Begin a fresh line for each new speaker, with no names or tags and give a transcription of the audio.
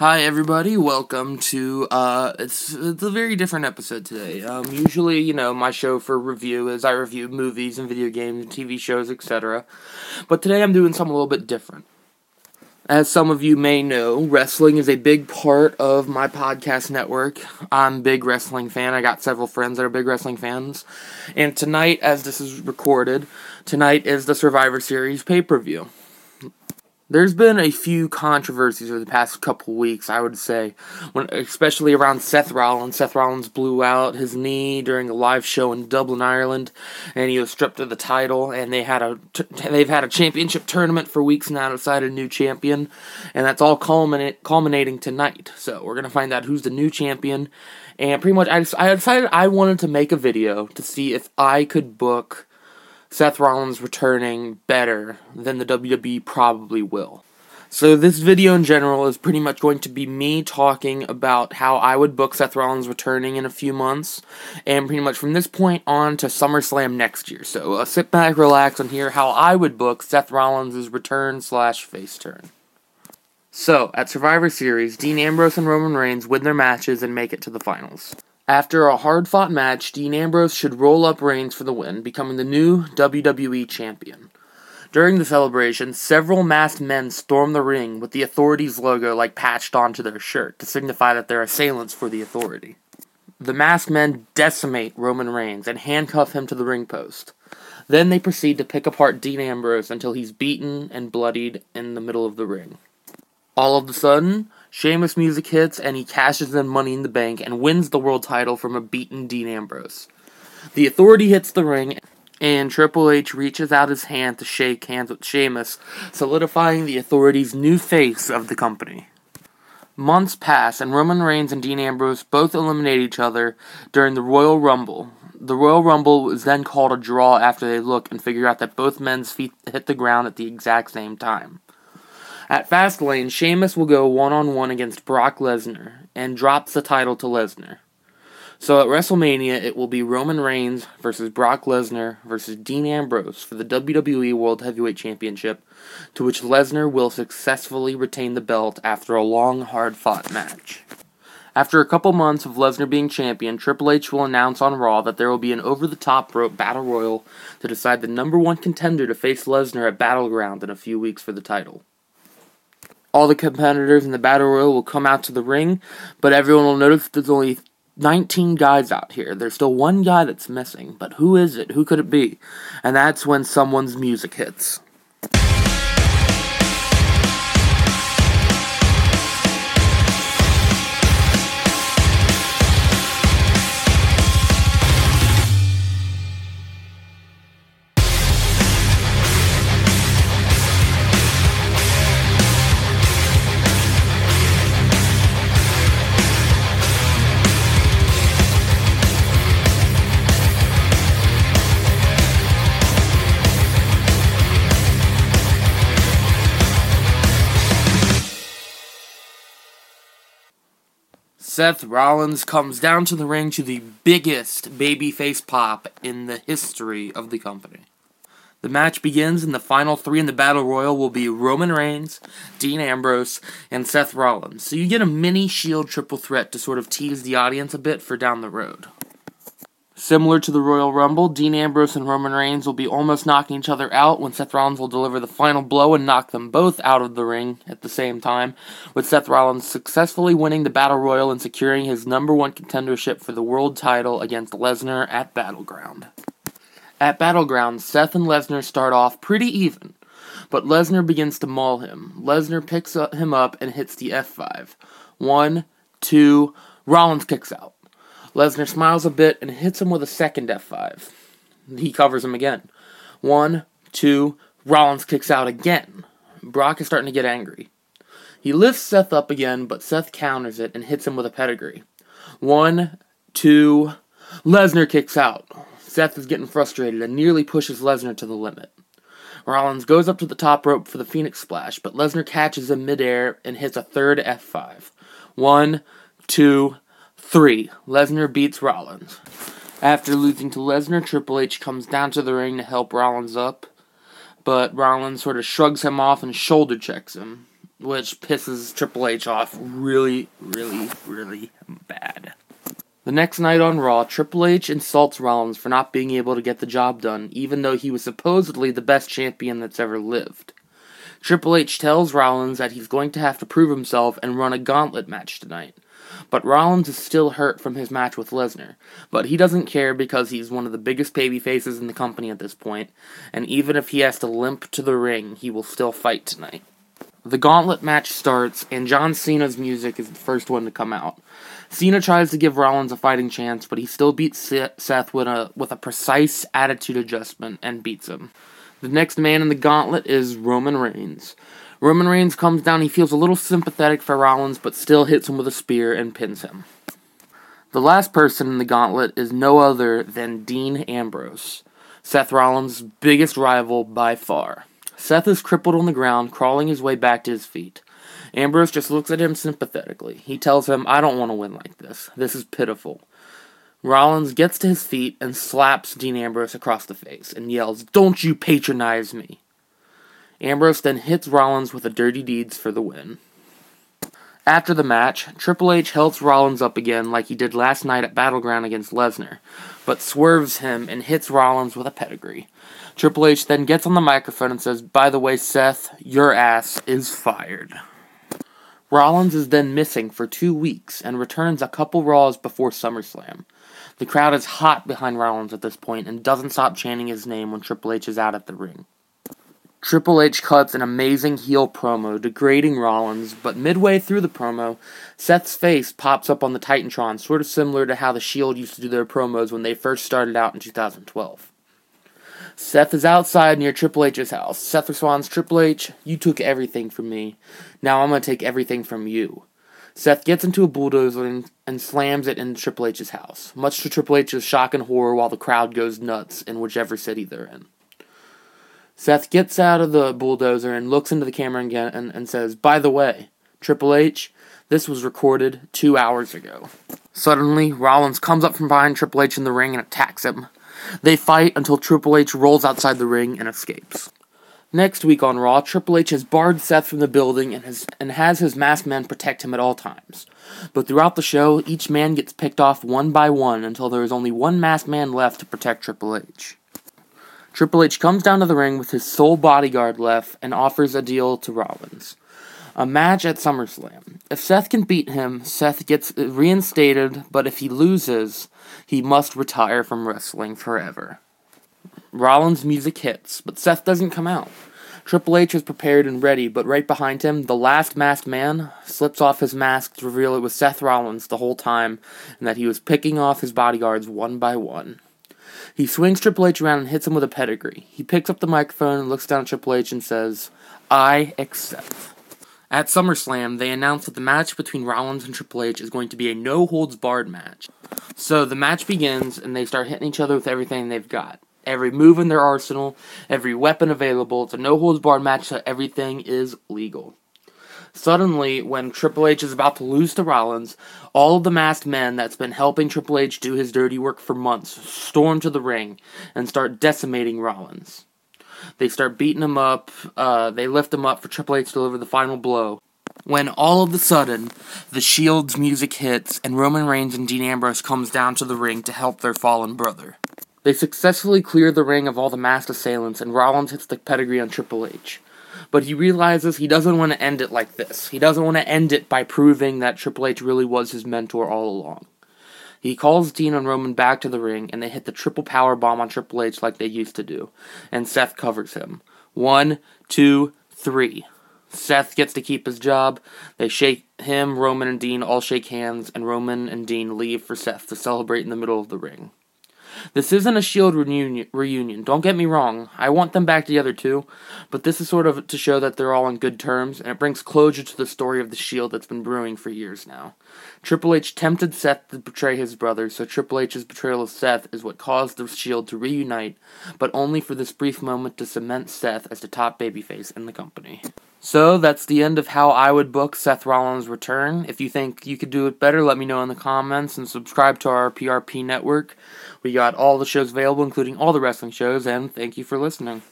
Hi everybody, welcome to uh it's it's a very different episode today. Um usually, you know, my show for review is I review movies and video games and TV shows, etc. But today I'm doing something a little bit different. As some of you may know, wrestling is a big part of my podcast network. I'm a big wrestling fan. I got several friends that are big wrestling fans. And tonight as this is recorded, tonight is the Survivor Series pay-per-view. There's been a few controversies over the past couple weeks, I would say, when especially around Seth Rollins. Seth Rollins blew out his knee during a live show in Dublin, Ireland, and he was stripped of the title. And they had a they've had a championship tournament for weeks now to decide a new champion, and that's all culminate, culminating tonight. So we're gonna find out who's the new champion, and pretty much I just, I decided I wanted to make a video to see if I could book Seth Rollins returning better than the WWE probably will. So this video in general is pretty much going to be me talking about how I would book Seth Rollins returning in a few months, and pretty much from this point on to SummerSlam next year. So uh, sit back, relax, and hear how I would book Seth Rollins' return slash face turn. So at Survivor Series, Dean Ambrose and Roman Reigns win their matches and make it to the finals. After a hard fought match, Dean Ambrose should roll up Reigns for the win, becoming the new WWE Champion. During the celebration, several masked men storm the ring with the authorities logo like patched onto their shirt to signify that they're assailants for the authority. The masked men decimate Roman Reigns and handcuff him to the ring post. Then they proceed to pick apart Dean Ambrose until he's beaten and bloodied in the middle of the ring. All of a sudden, Sheamus music hits and he cashes in Money in the Bank and wins the world title from a beaten Dean Ambrose. The authority hits the ring and Triple H reaches out his hand to shake hands with Sheamus, solidifying the authority's new face of the company. Months pass and Roman Reigns and Dean Ambrose both eliminate each other during the Royal Rumble. The Royal Rumble is then called a draw after they look and figure out that both men's feet hit the ground at the exact same time. At Fastlane, Sheamus will go one on one against Brock Lesnar and drops the title to Lesnar. So at WrestleMania, it will be Roman Reigns versus Brock Lesnar versus Dean Ambrose for the WWE World Heavyweight Championship, to which Lesnar will successfully retain the belt after a long, hard fought match. After a couple months of Lesnar being champion, Triple H will announce on Raw that there will be an over the top rope battle royal to decide the number one contender to face Lesnar at Battleground in a few weeks for the title. All the competitors in the battle royal will come out to the ring, but everyone will notice there's only 19 guys out here. There's still one guy that's missing, but who is it? Who could it be? And that's when someone's music hits. Seth Rollins comes down to the ring to the biggest babyface pop in the history of the company. The match begins, and the final three in the Battle Royal will be Roman Reigns, Dean Ambrose, and Seth Rollins. So you get a mini Shield triple threat to sort of tease the audience a bit for down the road. Similar to the Royal Rumble, Dean Ambrose and Roman Reigns will be almost knocking each other out when Seth Rollins will deliver the final blow and knock them both out of the ring at the same time, with Seth Rollins successfully winning the Battle Royal and securing his number one contendership for the world title against Lesnar at Battleground. At Battleground, Seth and Lesnar start off pretty even, but Lesnar begins to maul him. Lesnar picks him up and hits the F5. One, two, Rollins kicks out. Lesnar smiles a bit and hits him with a second F5. He covers him again. One, two, Rollins kicks out again. Brock is starting to get angry. He lifts Seth up again, but Seth counters it and hits him with a pedigree. One, two, Lesnar kicks out. Seth is getting frustrated and nearly pushes Lesnar to the limit. Rollins goes up to the top rope for the Phoenix Splash, but Lesnar catches him midair and hits a third F5. One, two, Three, Lesnar beats Rollins. After losing to Lesnar, Triple H comes down to the ring to help Rollins up, but Rollins sort of shrugs him off and shoulder checks him. which pisses Triple H off really, really, really bad. The next night on Raw, Triple H insults Rollins for not being able to get the job done, even though he was supposedly the best champion that's ever lived. Triple H tells Rollins that he's going to have to prove himself and run a gauntlet match tonight. But Rollins is still hurt from his match with Lesnar. But he doesn't care because he's one of the biggest baby faces in the company at this point, and even if he has to limp to the ring, he will still fight tonight. The gauntlet match starts, and John Cena's music is the first one to come out. Cena tries to give Rollins a fighting chance, but he still beats Seth with a with a precise attitude adjustment and beats him. The next man in the gauntlet is Roman Reigns. Roman Reigns comes down, he feels a little sympathetic for Rollins, but still hits him with a spear and pins him. The last person in the gauntlet is no other than Dean Ambrose, Seth Rollins' biggest rival by far. Seth is crippled on the ground, crawling his way back to his feet. Ambrose just looks at him sympathetically. He tells him, I don't want to win like this. This is pitiful. Rollins gets to his feet and slaps Dean Ambrose across the face and yells, Don't you patronize me! Ambrose then hits Rollins with a dirty deeds for the win. After the match, Triple H helps Rollins up again like he did last night at Battleground against Lesnar, but swerves him and hits Rollins with a pedigree. Triple H then gets on the microphone and says, By the way, Seth, your ass is fired. Rollins is then missing for two weeks and returns a couple Raws before SummerSlam. The crowd is hot behind Rollins at this point and doesn't stop chanting his name when Triple H is out at the ring. Triple H cuts an amazing heel promo degrading Rollins, but midway through the promo, Seth's face pops up on the Titantron, sort of similar to how the Shield used to do their promos when they first started out in 2012. Seth is outside near Triple H's house. Seth responds, Triple H, you took everything from me. Now I'm going to take everything from you. Seth gets into a bulldozer and, and slams it in Triple H's house, much to Triple H's shock and horror while the crowd goes nuts in whichever city they're in. Seth gets out of the bulldozer and looks into the camera again and, and says, By the way, Triple H, this was recorded two hours ago. Suddenly, Rollins comes up from behind Triple H in the ring and attacks him. They fight until Triple H rolls outside the ring and escapes. Next week on Raw, Triple H has barred Seth from the building and has, and has his masked men protect him at all times. But throughout the show, each man gets picked off one by one until there is only one masked man left to protect Triple H. Triple H comes down to the ring with his sole bodyguard left and offers a deal to Rollins. A match at SummerSlam. If Seth can beat him, Seth gets reinstated, but if he loses, he must retire from wrestling forever. Rollins' music hits, but Seth doesn't come out. Triple H is prepared and ready, but right behind him, the last masked man slips off his mask to reveal it was Seth Rollins the whole time, and that he was picking off his bodyguards one by one. He swings Triple H around and hits him with a pedigree. He picks up the microphone and looks down at Triple H and says, I accept. At SummerSlam, they announced that the match between Rollins and Triple H is going to be a no holds barred match. So the match begins, and they start hitting each other with everything they've got. Every move in their arsenal, every weapon available. It's a no holds barred match, so everything is legal. Suddenly, when Triple H is about to lose to Rollins, all of the masked men that's been helping Triple H do his dirty work for months storm to the ring and start decimating Rollins. They start beating him up, uh, they lift him up for Triple H to deliver the final blow. When all of a sudden, the Shield's music hits and Roman Reigns and Dean Ambrose comes down to the ring to help their fallen brother. They successfully clear the ring of all the masked assailants and Rollins hits the pedigree on Triple H but he realizes he doesn't want to end it like this. He doesn't want to end it by proving that Triple H really was his mentor all along. He calls Dean and Roman back to the ring, and they hit the triple power bomb on Triple H like they used to do. And Seth covers him. One, two, three. Seth gets to keep his job. They shake him, Roman, and Dean all shake hands, and Roman and Dean leave for Seth to celebrate in the middle of the ring. This isn't a Shield reunion, reunion. Don't get me wrong. I want them back together too, but this is sort of to show that they're all on good terms, and it brings closure to the story of the Shield that's been brewing for years now. Triple H tempted Seth to betray his brother, so Triple H's betrayal of Seth is what caused the Shield to reunite, but only for this brief moment to cement Seth as the top babyface in the company. So that's the end of how I would book Seth Rollins' return. If you think you could do it better, let me know in the comments and subscribe to our PRP network. We got all the shows available, including all the wrestling shows, and thank you for listening.